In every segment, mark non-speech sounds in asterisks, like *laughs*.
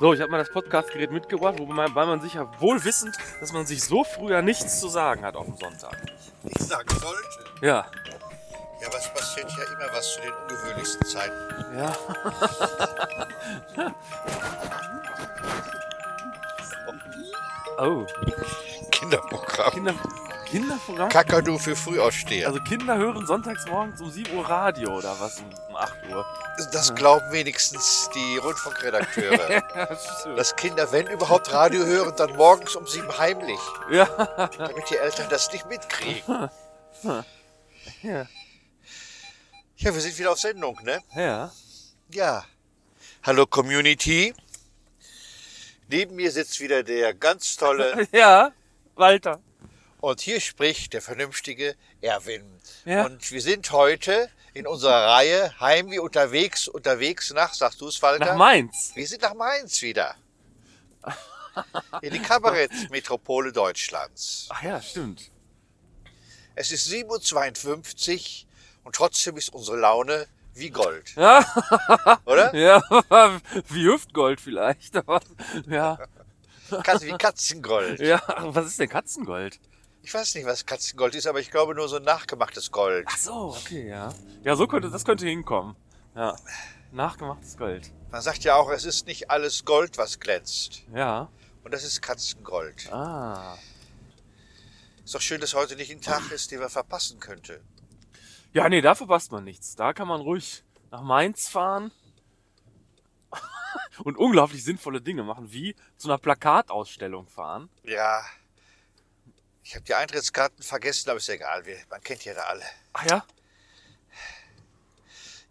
So, ich habe mal das Podcastgerät mitgebracht, wobei man, weil man sich ja wohl wissend, dass man sich so früher nichts zu sagen hat auf dem Sonntag. Ich sagen sollte. Ja. Ja, aber es passiert ja immer was zu den ungewöhnlichsten Zeiten. Ja. oh, Kinderprogramm. Kinder, Kinderprogramm? Kakadu für Frühaufsteher. Also Kinder hören sonntags morgens um 7 Uhr Radio oder was um 8 Uhr. Das glauben wenigstens die Rundfunkredakteure. *laughs* Dass Kinder, wenn überhaupt Radio hören, dann morgens um sieben heimlich, Ja. damit die Eltern das nicht mitkriegen. *laughs* Ja. Ja, wir sind wieder auf Sendung, ne? Ja. Ja. Hallo Community. Neben mir sitzt wieder der ganz tolle *laughs* Ja, Walter. und hier spricht der vernünftige Erwin. Ja. Und wir sind heute in unserer Reihe Heim wie unterwegs, unterwegs nach, sagst du es, Walter? Nach Mainz. Wir sind nach Mainz wieder. In die Kabarettmetropole *laughs* Deutschlands. Ach ja, stimmt. Es ist 7.52 Uhr und trotzdem ist unsere Laune wie Gold, *laughs* Ja, oder? ja, *laughs* wie Hüftgold vielleicht, aber ja. Wie Katzengold. Ja, was ist denn Katzengold? Ich weiß nicht, was Katzengold ist, aber ich glaube nur so ein nachgemachtes Gold. Ach so, okay, ja. Ja, so könnte, das könnte hinkommen. Ja. Nachgemachtes Gold. Man sagt ja auch, es ist nicht alles Gold, was glänzt. Ja. Und das ist Katzengold. Ah. Ist doch schön, dass heute nicht ein Tag ist, den man verpassen könnte. Ja, nee, da verpasst man nichts. Da kann man ruhig nach Mainz fahren *laughs* und unglaublich sinnvolle Dinge machen, wie zu einer Plakatausstellung fahren. Ja. Ich habe die Eintrittskarten vergessen, aber ist egal. Man kennt ja da alle. Ach ja?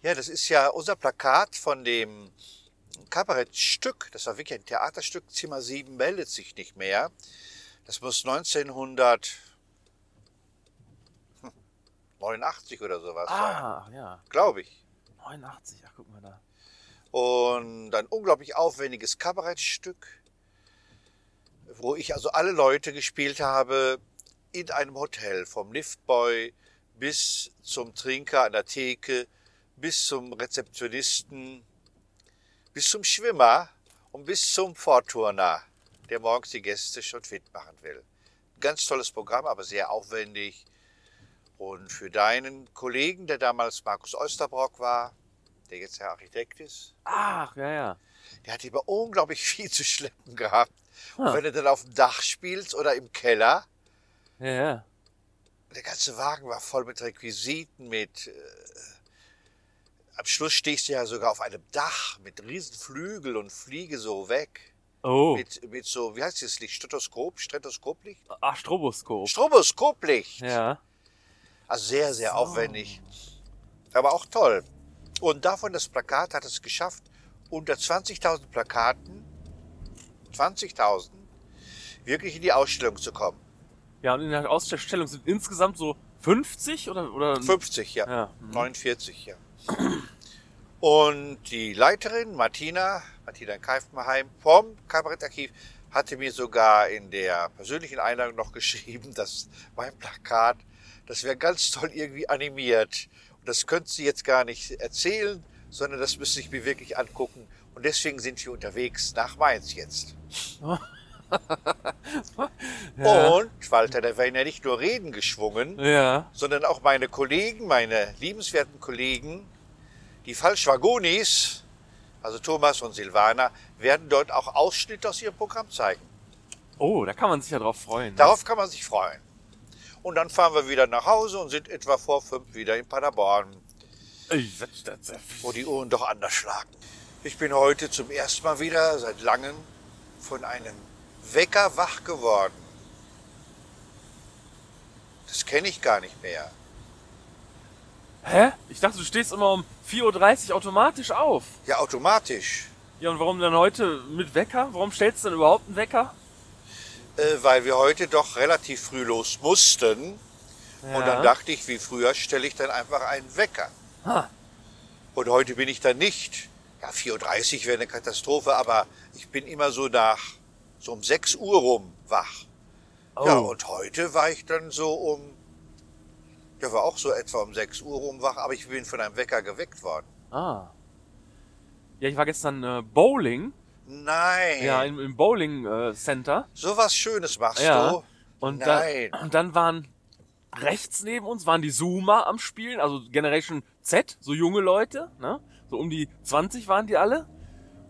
Ja, das ist ja unser Plakat von dem Kabarettstück. Das war wirklich ein Theaterstück. Zimmer 7 meldet sich nicht mehr. Das muss 1989 *laughs* oder sowas sein. Ah, ach ja. Glaube ich. 89, ach guck mal da. Und ein unglaublich aufwendiges Kabarettstück, wo ich also alle Leute gespielt habe in einem Hotel, vom Liftboy bis zum Trinker an der Theke, bis zum Rezeptionisten, bis zum Schwimmer und bis zum Vorturner, der morgens die Gäste schon fit machen will. Ganz tolles Programm, aber sehr aufwendig. Und für deinen Kollegen, der damals Markus Osterbrock war, der jetzt der Architekt ist, Ach, ja, ja. der hat immer unglaublich *laughs* viel zu schleppen gehabt. Und Ah. wenn du dann auf dem Dach spielst oder im Keller, Ja, ja. der ganze Wagen war voll mit Requisiten, mit... Äh, am Schluss stehst du ja sogar auf einem Dach mit riesen Flügel und fliege so weg. Oh. Mit, mit so, wie heißt das Licht? Stethoskop? Stethoskoplicht? Ach, Stroboskop. Stroboskoplicht. Ja. Also sehr, sehr So. aufwendig. Aber auch toll. Und davon das Plakat hat es geschafft, unter 20.000 Plakaten, 20.000, wirklich in die Ausstellung zu kommen. Ja, und in der Ausstellung sind insgesamt so 50 oder, oder 50, ja. Ja. mhm. 49, ja. Und die Leiterin, Martina, Martina Keifenheim vom Kabarettarchiv, hatte mir sogar in der persönlichen Einladung noch *laughs* geschrieben, dass mein Plakat, das wäre ganz toll irgendwie animiert. Und das könnte sie jetzt gar nicht erzählen, sondern das müsste ich mir wirklich angucken. Und deswegen sind wir unterwegs nach Mainz jetzt. *laughs* Ja. Und Walter, da werden ja nicht nur Reden geschwungen, Ja. sondern auch meine Kollegen, meine liebenswerten Kollegen, die Falschwagonis, also Thomas und Silvana, werden dort auch Ausschnitte aus ihrem Programm zeigen. Oh, da kann man sich ja drauf freuen. ne? Darauf kann man sich freuen. Und dann fahren wir wieder nach Hause und sind etwa vor fünf wieder in Paderborn, wo die Uhren doch anders schlagen. Ich bin heute zum ersten Mal wieder seit langem von einem Wecker wach geworden. Das kenne ich gar nicht mehr. Hä? Ich dachte, du stehst immer um 4.30 Uhr automatisch auf. Ja, automatisch. Ja, und warum dann heute mit Wecker? Warum stellst du denn überhaupt einen Wecker? äh, weil wir heute doch relativ früh los mussten. Und dann dachte ich, wie früher stelle ich dann einfach einen Wecker. Ha. Und heute bin ich dann nicht. Ja, 4.30 Uhr wäre eine Katastrophe, aber ich bin immer so nach, so um 6 Uhr rum wach. Oh. Ja, und heute war ich dann so um, ja, war auch so etwa um 6 Uhr rum wach, aber ich bin von einem Wecker geweckt worden. Ah. Ja, ich war gestern äh, Bowling Nein. Ja, im, im Bowling äh, Center. so was Schönes machst Ja. du. Und, Nein. Dann, und dann waren rechts neben uns waren die Zoomer am Spielen, also Generation Z, so junge Leute, ne? So um die 20 waren die alle.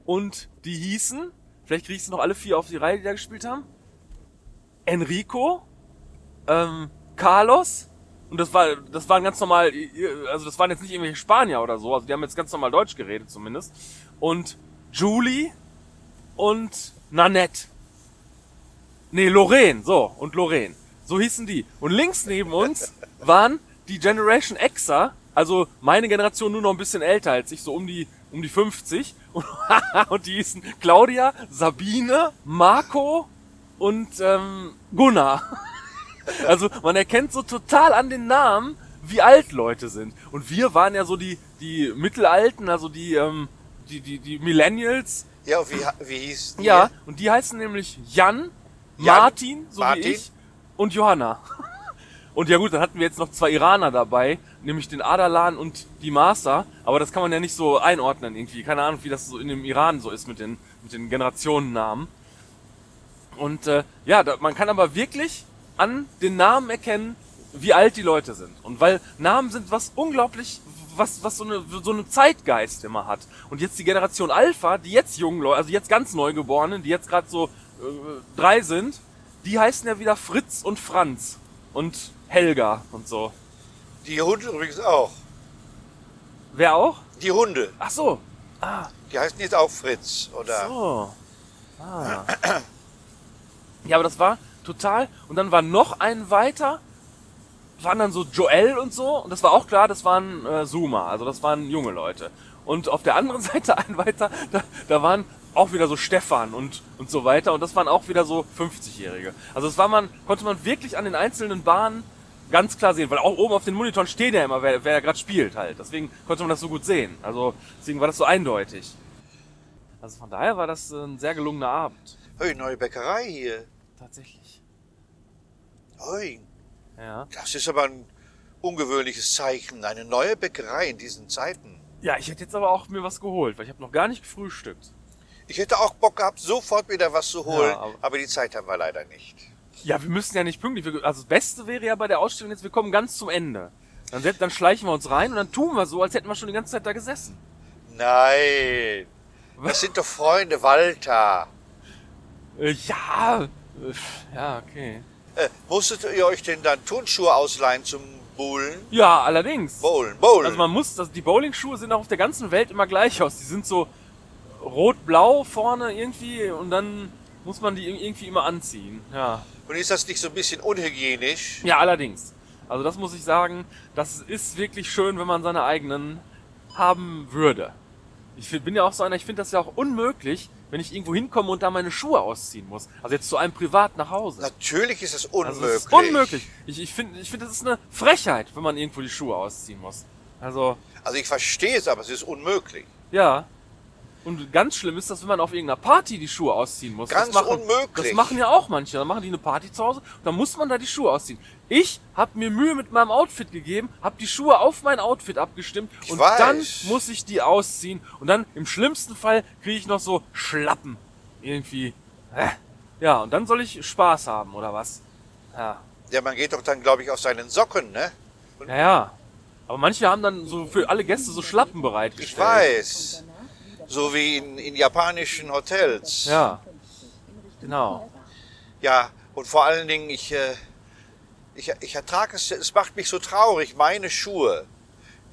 Und die hießen, vielleicht kriegst du noch alle vier auf die Reihe, die da gespielt haben. Enrico, ähm, Carlos, und das war, das waren ganz normal, also das waren jetzt nicht irgendwelche Spanier oder so, also die haben jetzt ganz normal Deutsch geredet zumindest. Und Julie und Nanette. Nee, Lorraine, so, und Lorraine. So hießen die. Und links neben uns *laughs* waren die Generation Xer, also meine Generation nur noch ein bisschen älter als ich, so um die, um die 50. Und, *laughs* und die hießen Claudia, Sabine, Marco und ähm, Gunnar. *laughs* Also man erkennt so total an den Namen, wie alt Leute sind. Und wir waren ja so die, die Mittelalten, also die, ähm, die, die, die Millennials, Ja, wie, wie hieß die? ja, und die heißen nämlich Jan, Jan, Martin, so Martin. wie ich, und Johanna. *laughs* Und ja gut, dann hatten wir jetzt noch zwei Iraner dabei, nämlich den Adalan und die Master, aber das kann man ja nicht so einordnen irgendwie. Keine Ahnung, wie das so in dem Iran so ist mit den, mit den Generationennamen. Und äh, ja, da, man kann aber wirklich an den Namen erkennen, wie alt die Leute sind. Und weil Namen sind was unglaublich, was, was so eine, so eine Zeitgeist immer hat. Und jetzt die Generation Alpha, die jetzt jungen Leute, also jetzt ganz Neugeborenen, die jetzt gerade so äh, drei sind, die heißen ja wieder Fritz und Franz und Helga und so. Die Hunde übrigens auch. Wer auch? Die Hunde. Ach so. Die heißen jetzt auch Fritz, oder? So. Ah. Ja, aber das war total. Und dann war noch ein weiter, waren dann so Joel und so. Und das war auch klar, das waren äh, Zoomer, also das waren junge Leute. Und auf der anderen *laughs* Seite ein weiter, da, da waren auch wieder so Stefan und, und so weiter. Und das waren auch wieder so 50-Jährige. Also das war man, konnte man wirklich an den einzelnen Bahnen ganz klar sehen, weil auch oben auf den Monitoren steht ja immer, wer, wer gerade spielt halt. Deswegen konnte man das so gut sehen. Also deswegen war das so eindeutig. Also von daher war das ein sehr gelungener Abend. Hey, neue Bäckerei hier. Tatsächlich. Hey, Ja. das ist aber ein ungewöhnliches Zeichen. Eine neue Bäckerei in diesen Zeiten. Ja, ich hätte jetzt aber auch mir was geholt, weil ich habe noch gar nicht gefrühstückt. Ich hätte auch Bock gehabt, sofort wieder was zu holen, Ja, aber- aber, die Zeit haben wir leider nicht. Ja, wir müssen ja nicht pünktlich. Also das Beste wäre ja bei der Ausstellung jetzt, wir kommen ganz zum Ende. Dann, dann schleichen wir uns rein und dann tun wir so, als hätten wir schon die ganze Zeit da gesessen. Nein, das sind doch Freunde, Walter. Äh, ja, äh, ja, okay. Äh, musstet ihr euch denn dann Turnschuhe ausleihen zum Bowlen? Ja, allerdings. Bowlen, Bowlen. Also man muss, also die Bowlingschuhe sehen auch auf der ganzen Welt immer gleich aus. Die sind so rot-blau vorne irgendwie und dann muss man die irgendwie immer anziehen. Ja. Und ist das nicht so ein bisschen unhygienisch? Ja, allerdings. Also das muss ich sagen, das ist wirklich schön, wenn man seine eigenen haben würde. Ich bin ja auch so einer, ich finde das ja auch unmöglich, wenn ich irgendwo hinkomme und da meine Schuhe ausziehen muss. Also jetzt zu einem privat nach Hause. Natürlich ist es Also unmöglich. es ist unmöglich. Ich, ich finde, ich finde, das ist eine Frechheit, wenn man irgendwo die Schuhe ausziehen muss. Also, Also ich verstehe es, aber es ist unmöglich. ja. Und ganz schlimm ist das, wenn man auf irgendeiner Party die Schuhe ausziehen muss. Ganz das machen, unmöglich. Das machen ja auch manche. Dann machen die eine Party zu Hause, dann muss man da die Schuhe ausziehen. Ich habe mir Mühe mit meinem Outfit gegeben, habe die Schuhe auf mein Outfit abgestimmt Ich und weiß. dann muss ich die ausziehen und dann im schlimmsten Fall kriege ich noch so Schlappen irgendwie. Ja, und dann soll ich Spaß haben oder was? Ja. Ja, man geht doch dann, glaube ich, auf seinen Socken, ne? Ja, ja. Aber manche haben dann so für alle Gäste so Schlappen bereitgestellt. Ich weiß. So wie in, in japanischen Hotels. Ja. Genau. Ja, und vor allen Dingen, ich, äh, ich, ich ertrage es, es macht mich so traurig, meine Schuhe,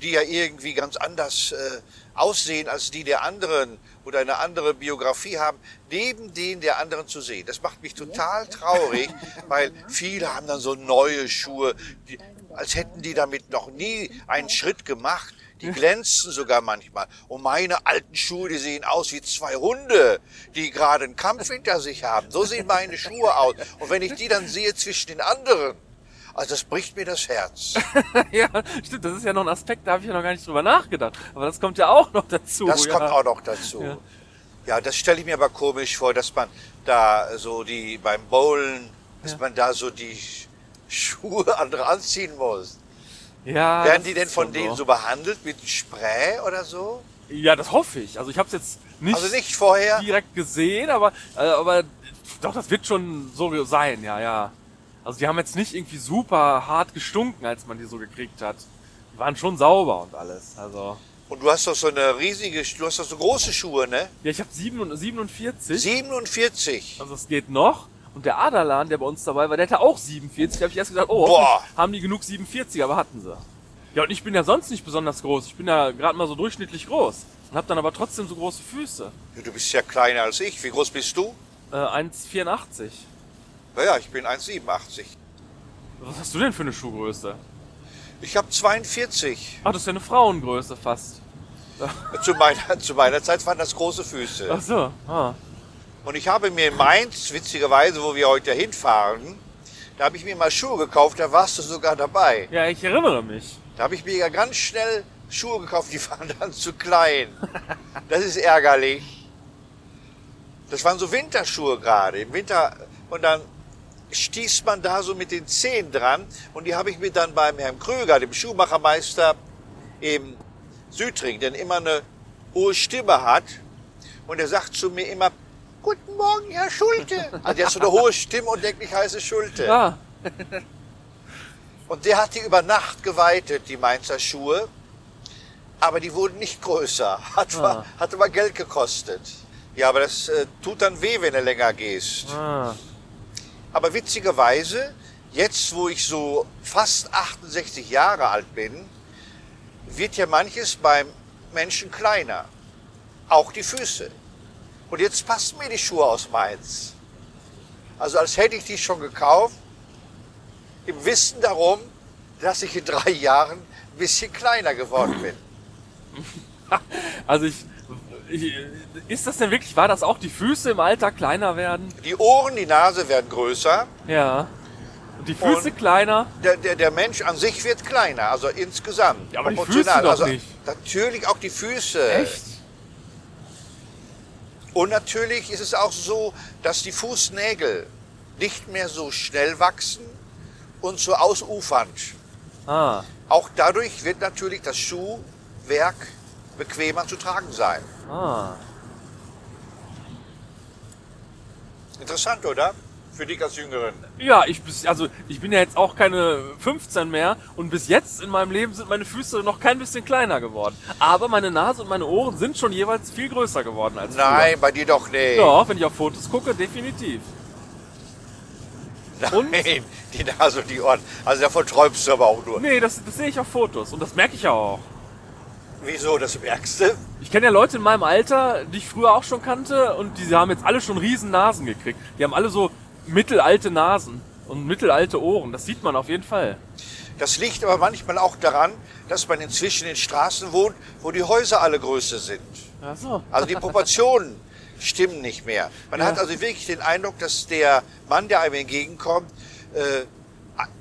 die ja irgendwie ganz anders äh, aussehen als die der anderen oder eine andere Biografie haben, neben denen der anderen zu sehen. Das macht mich total traurig, weil viele haben dann so neue Schuhe, die, als hätten die damit noch nie einen Schritt gemacht. Die glänzen sogar manchmal. Und meine alten Schuhe, die sehen aus wie zwei Hunde, die gerade einen Kampf hinter sich haben. So sehen meine Schuhe aus. Und wenn ich die dann sehe zwischen den anderen, also das bricht mir das Herz. *laughs* ja, stimmt, das ist ja noch ein Aspekt, da habe ich ja noch gar nicht drüber nachgedacht. Aber das kommt ja auch noch dazu. Das ja. kommt auch noch dazu. Ja. Ja, das stelle ich mir aber komisch vor, dass man da so die beim Bowlen, dass Ja. man da so die Schuhe *laughs* andere anziehen muss. Ja, Werden die denn von schon denen so behandelt mit Spray oder so? Ja, das hoffe ich. Also ich habe es jetzt nicht, Also nicht vorher? direkt gesehen, aber, äh, aber doch, das wird schon so sein, ja, ja. Also die haben jetzt nicht irgendwie super hart gestunken, als man die so gekriegt hat. Die waren schon sauber und alles. Also. Und du hast doch so eine riesige, du hast doch so große Schuhe, ne? Ja, ich habe 47. 47. Also es geht noch. Und der Adalan, der bei uns dabei war, der hatte auch 47. Da habe ich erst gedacht, oh, Boah. haben die genug 47, aber hatten sie. Ja, und ich bin ja sonst nicht besonders groß. Ich bin ja gerade mal so durchschnittlich groß. Und habe dann aber trotzdem so große Füße. Ja, Du bist ja kleiner als ich. Wie groß bist du? Äh, 1,84. Naja, ich bin 1,87. Was hast du denn für eine Schuhgröße? Ich habe 42. Ach, das ist ja eine Frauengröße fast. Zu meiner, *laughs* zu meiner Zeit waren das große Füße. Ach so. Ah. Und ich habe mir in Mainz, witzigerweise, wo wir heute hinfahren, da habe ich mir mal Schuhe gekauft, da warst du sogar dabei. Ja, ich erinnere mich. Da habe ich mir ja ganz schnell Schuhe gekauft, die *laughs* waren dann zu klein. Das ist ärgerlich. Das waren so Winterschuhe gerade. Im Winter und dann stieß man da so mit den Zehen dran und die habe ich mir dann beim Herrn Kröger, dem Schuhmachermeister im Südring, der immer eine hohe Stimme hat und er sagt zu mir immer, Guten Morgen, Herr Schulte. Also *laughs* der hat so eine hohe Stimme und denkt, ich heiße Schulte. Ah, Und der hat die über Nacht geweitet, die Mainzer Schuhe. Aber die wurden nicht größer. Hat, Ah. aber, hat aber Geld gekostet. Ja, aber das äh, tut dann weh, wenn du länger gehst. ah. Aber witzigerweise, jetzt wo ich so fast 68 Jahre alt bin, wird ja manches beim Menschen kleiner. Auch die Füße. Und jetzt passen mir die Schuhe aus Mainz. Also als hätte ich die schon gekauft, im Wissen darum, dass ich in drei Jahren ein bisschen kleiner geworden bin. *laughs* Also ich, ich. Ist das denn wirklich, war das auch die Füße im Alter kleiner werden? Die Ohren, die Nase werden größer. Ja. Und die Füße Und- kleiner? Der, der, der Mensch an sich wird kleiner, also insgesamt. Ja, aber die. Füße doch also, nicht. Natürlich auch die Füße. Echt? Und natürlich ist es auch so, dass die Fußnägel nicht mehr so schnell wachsen und so ausufernd. Ah. Auch dadurch wird natürlich das Schuhwerk bequemer zu tragen sein. Ah. Interessant, oder? Für dich als Jüngeren. Ja, ich also ich bin ja jetzt auch keine 15 mehr und bis jetzt in meinem Leben sind meine Füße noch kein bisschen kleiner geworden. Aber meine Nase und meine Ohren sind schon jeweils viel größer geworden als Nein, bei dir doch nicht. früher. Ja, wenn ich auf Fotos gucke, definitiv. und? Nein, die Nase und die Ohren. Also davon träumst du aber auch nur. Nee, das, das sehe ich auf Fotos und das merke ich ja auch. Wieso, das merkst du? Ich kenne ja Leute in meinem Alter, die ich früher auch schon kannte und die haben jetzt alle schon riesen Nasen gekriegt. Die haben alle so mittelalte Nasen und mittelalte Ohren. Das sieht man auf jeden Fall. Das liegt aber manchmal auch daran, dass man inzwischen in Straßen wohnt, wo die Häuser alle größer sind. Ach so. Also die Proportionen stimmen nicht mehr. Man Ja. hat also wirklich den Eindruck, dass der Mann, der einem entgegenkommt, äh,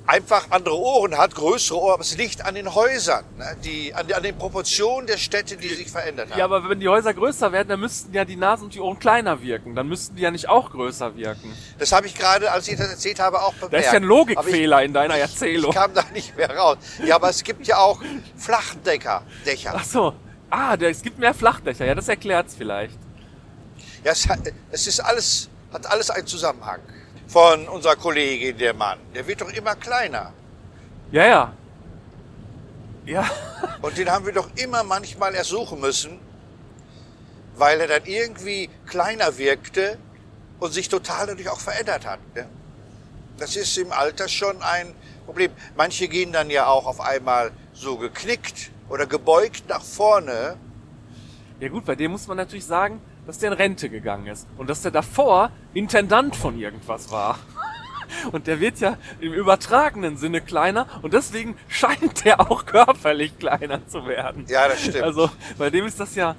einfach andere Ohren hat, größere Ohren, aber es liegt an den Häusern, ne? die, an, an den Proportionen der Städte, die sich verändert haben. Ja, aber wenn die Häuser größer werden, dann müssten ja die Nasen und die Ohren kleiner wirken. Dann müssten die ja nicht auch größer wirken. Das habe ich gerade, als ich das erzählt habe, auch bemerkt. Da ist ja ein Logikfehler in deiner ich, Erzählung. Ich kam da nicht mehr raus. Ja, aber es gibt ja auch Flachdecker, Dächer. Ach so. Ah, es gibt mehr Flachdächer. Ja, das erklärt's vielleicht. Ja, es, hat, es ist alles, hat alles einen Zusammenhang. Von unserer Kollegin, der Mann. Der wird doch immer kleiner. Ja, ja. Ja. Und den haben wir doch immer manchmal ersuchen müssen, weil er dann irgendwie kleiner wirkte und sich total dadurch auch verändert hat. Ne? Das ist im Alter schon ein Problem. Manche gehen dann ja auch auf einmal so geknickt oder gebeugt nach vorne. Ja gut, bei dem muss man natürlich sagen, dass der in Rente gegangen ist. Und dass der davor Intendant von irgendwas war. Und der wird ja im übertragenen Sinne kleiner und deswegen scheint der auch körperlich kleiner zu werden. Ja, das stimmt. Also bei dem ist das ja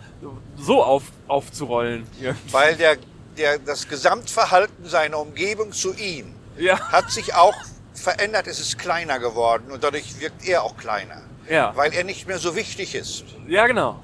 so auf, aufzurollen. irgendwie. Weil der, der, das Gesamtverhalten seiner Umgebung zu ihm Ja, hat sich auch verändert. Es ist kleiner geworden und dadurch wirkt er auch kleiner. ja, Weil er nicht mehr so wichtig ist. ja genau.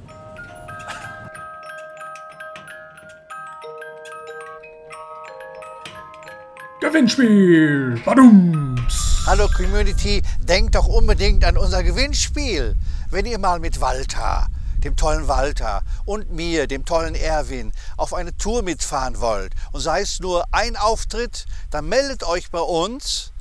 Gewinnspiel. Badums. Hallo Community, denkt doch unbedingt an unser Gewinnspiel. Wenn ihr mal mit Walter dem tollen Walter und mir, dem tollen Erwin, auf eine Tour mitfahren wollt und sei es nur ein Auftritt, dann meldet euch bei uns.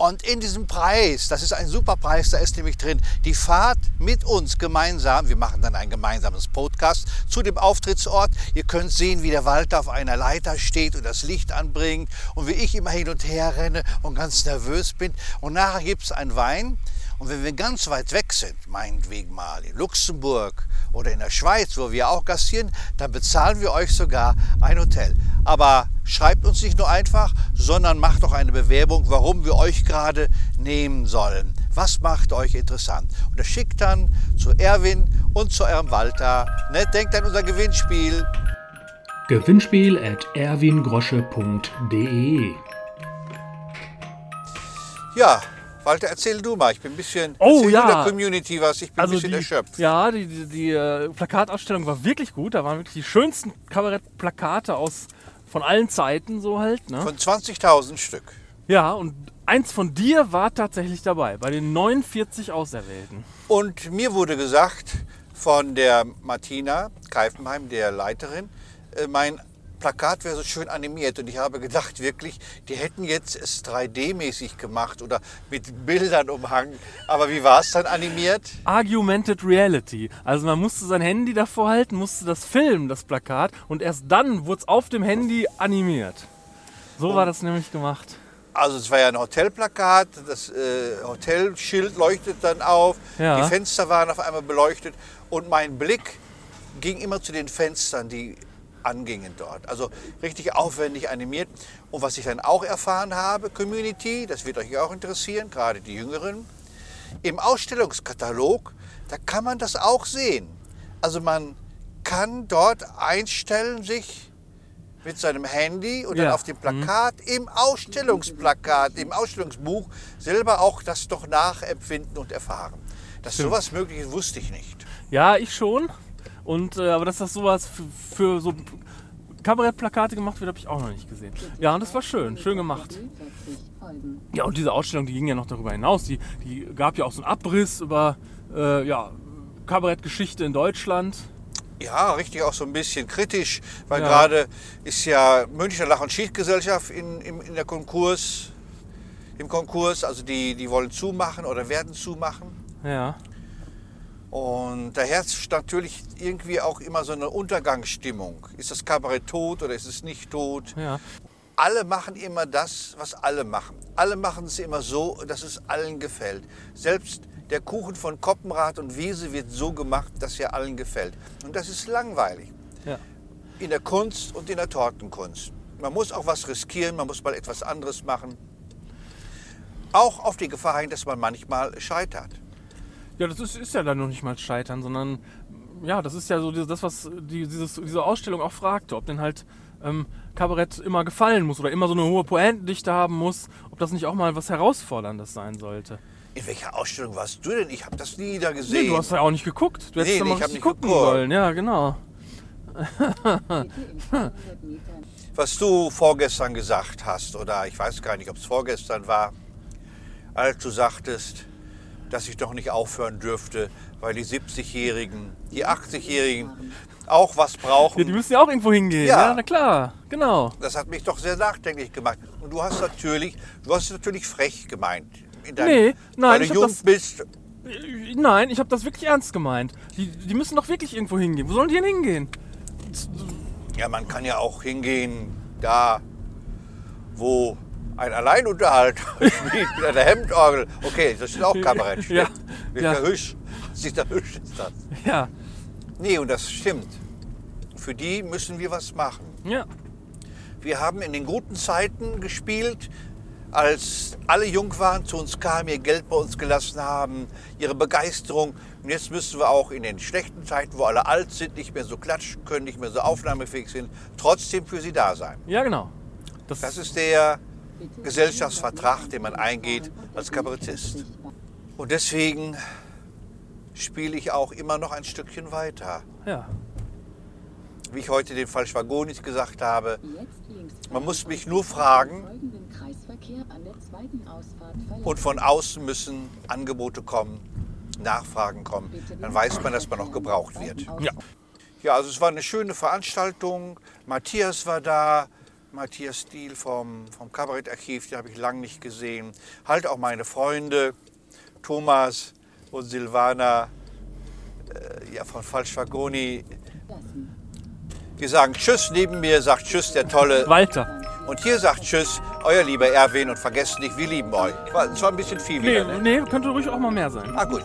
Und in diesem Preis, das ist ein super Preis, da ist nämlich drin die Fahrt mit uns gemeinsam. Wir machen dann ein gemeinsames Podcast zu dem Auftrittsort. Ihr könnt sehen, wie der Walter auf einer Leiter steht und das Licht anbringt und wie ich immer hin und her renne und ganz nervös bin. Und nachher gibt es einen Wein. Und wenn wir ganz weit weg sind, meinetwegen mal in Luxemburg oder in der Schweiz, wo wir auch gastieren, dann bezahlen wir euch sogar ein Hotel. Aber schreibt uns nicht nur einfach, sondern macht doch eine Bewerbung, warum wir euch gerade nehmen sollen. Was macht euch interessant? Und das schickt dann zu Erwin und zu eurem Walter. Ne? Denkt an unser Gewinnspiel. Gewinnspiel at erwingrosche.de Ja, Walter, erzähl du mal. Ich bin ein bisschen Oh, ja. der Community was. Ich bin Also ein bisschen die, erschöpft. ja, die, die, die äh, Plakatausstellung war wirklich gut. Da waren wirklich die schönsten Kabarettplakate aus von allen Zeiten so halt. Ne? Von 20.000 Stück. Ja, und eins von dir war tatsächlich dabei, bei den 49 Auserwählten. Und mir wurde gesagt von der Martina Keifenheim, der Leiterin, äh, mein Plakat wäre so schön animiert. Und ich habe gedacht, wirklich, die hätten jetzt es 3D-mäßig gemacht oder mit Bildern umhangen. Aber wie war es dann animiert? Argumented Reality. Also man musste sein Handy davor halten, musste das filmen, das Plakat, und erst dann wurde es auf dem Handy animiert. So war das nämlich gemacht. Also es war ja ein Hotelplakat, das äh, Hotelschild leuchtet dann auf, Ja. die Fenster waren auf einmal beleuchtet und mein Blick ging immer zu den Fenstern, die angingen dort. Also richtig aufwendig animiert. Und was ich dann auch erfahren habe, Community, das wird euch auch interessieren, gerade die Jüngeren, im Ausstellungskatalog, da kann man das auch sehen. Also man kann dort einstellen sich mit seinem Handy und dann Ja. auf dem Plakat, im Ausstellungsplakat, im Ausstellungsbuch selber auch das doch nachempfinden und erfahren. Dass sowas möglich ist, wusste ich nicht. Ja, ich schon. Und, äh, aber dass das sowas für, für so Kabarettplakate gemacht wird, habe ich auch noch nicht gesehen. Ja, und das war schön, schön gemacht. Ja, und diese Ausstellung, die ging ja noch darüber hinaus. Die, die gab ja auch so einen Abriss über äh, ja, Kabarettgeschichte in Deutschland. Ja, richtig auch so ein bisschen kritisch, weil Ja. gerade ist ja Münchner Lach- und Schichtgesellschaft in, in, in der Konkurs, im Konkurs, also die, die wollen zumachen oder werden zumachen. Ja. Und da herrscht natürlich irgendwie auch immer so eine Untergangsstimmung. Ist das Kabarett tot oder ist es nicht tot? Ja. Alle machen immer das, was alle machen. Alle machen es immer so, dass es allen gefällt. Selbst der Kuchen von Koppenrad und Wiese wird so gemacht, dass er allen gefällt. Und das ist langweilig. Ja. In der Kunst und in der Tortenkunst. Man muss auch was riskieren, man muss mal etwas anderes machen. Auch auf die Gefahr hin, dass man manchmal scheitert. Ja, das ist, ist ja dann noch nicht mal Scheitern, sondern ja, das ist ja so das, was die, dieses, diese Ausstellung auch fragte, ob denn halt ähm, Kabarett immer gefallen muss oder immer so eine hohe Pointendichte haben muss, ob das nicht auch mal was Herausforderndes sein sollte. In welcher Ausstellung warst du denn? Ich habe das nie da Nee, gesehen. du hast ja auch nicht geguckt. Du hättest Nee, ja nee, mal ich nicht gucken geguckt. sollen. Ja, genau. *laughs* was du vorgestern gesagt hast, oder ich weiß gar nicht, ob es vorgestern war, als du sagtest, dass ich doch nicht aufhören dürfte, weil die 70-Jährigen, die 80-Jährigen auch was brauchen. Ja, die müssen ja auch irgendwo hingehen. Ja. Ja, na klar. Genau. das hat mich doch sehr nachdenklich gemacht. Und du hast natürlich, du hast es natürlich frech gemeint. In deinem, Nee, nein, weil ich du jung das- bist. Äh, Nein, ich habe das wirklich ernst gemeint. Die, die müssen doch wirklich irgendwo hingehen. Wo sollen die denn hingehen? Ja, man kann ja auch hingehen, da, wo ein Alleinunterhalt *laughs* mit einer Hemdorgel. Okay, das ist auch Kabarett. Ja, stimmt. Mit ja. der Hüsch. Dieter Hüsch ist das. Ja, Nee, und das stimmt. Für die müssen wir was machen. ja. Wir haben in den guten Zeiten gespielt, als alle jung waren, zu uns kamen, ihr Geld bei uns gelassen haben, ihre Begeisterung. Und jetzt müssen wir auch in den schlechten Zeiten, wo alle alt sind, nicht mehr so klatschen können, nicht mehr so aufnahmefähig sind, trotzdem für sie da sein. Ja, genau. Das ist der Gesellschaftsvertrag, den man eingeht als Kabarettist. Und deswegen spiele ich auch immer noch ein Stückchen weiter. Ja. Wie ich heute den Fall Schwagonis gesagt habe, man muss mich nur fragen und von außen müssen Angebote kommen, Nachfragen kommen, dann weiß man, dass man noch gebraucht wird. Ja. Ja, also es war eine schöne Veranstaltung. Matthias war da, Matthias Stiel vom, vom Kabarettarchiv, die habe ich lange nicht gesehen. Halt auch meine Freunde, Thomas und Silvana äh, ja, von Falschvagoni. Die sagen Tschüss, neben mir sagt Tschüss der tolle. Walter. Und hier sagt Tschüss, euer lieber Erwin und vergesst nicht, wir lieben euch. War, es war ein bisschen viel Nee, wieder, ne? nee, könnte ruhig auch mal mehr sein. Ah gut.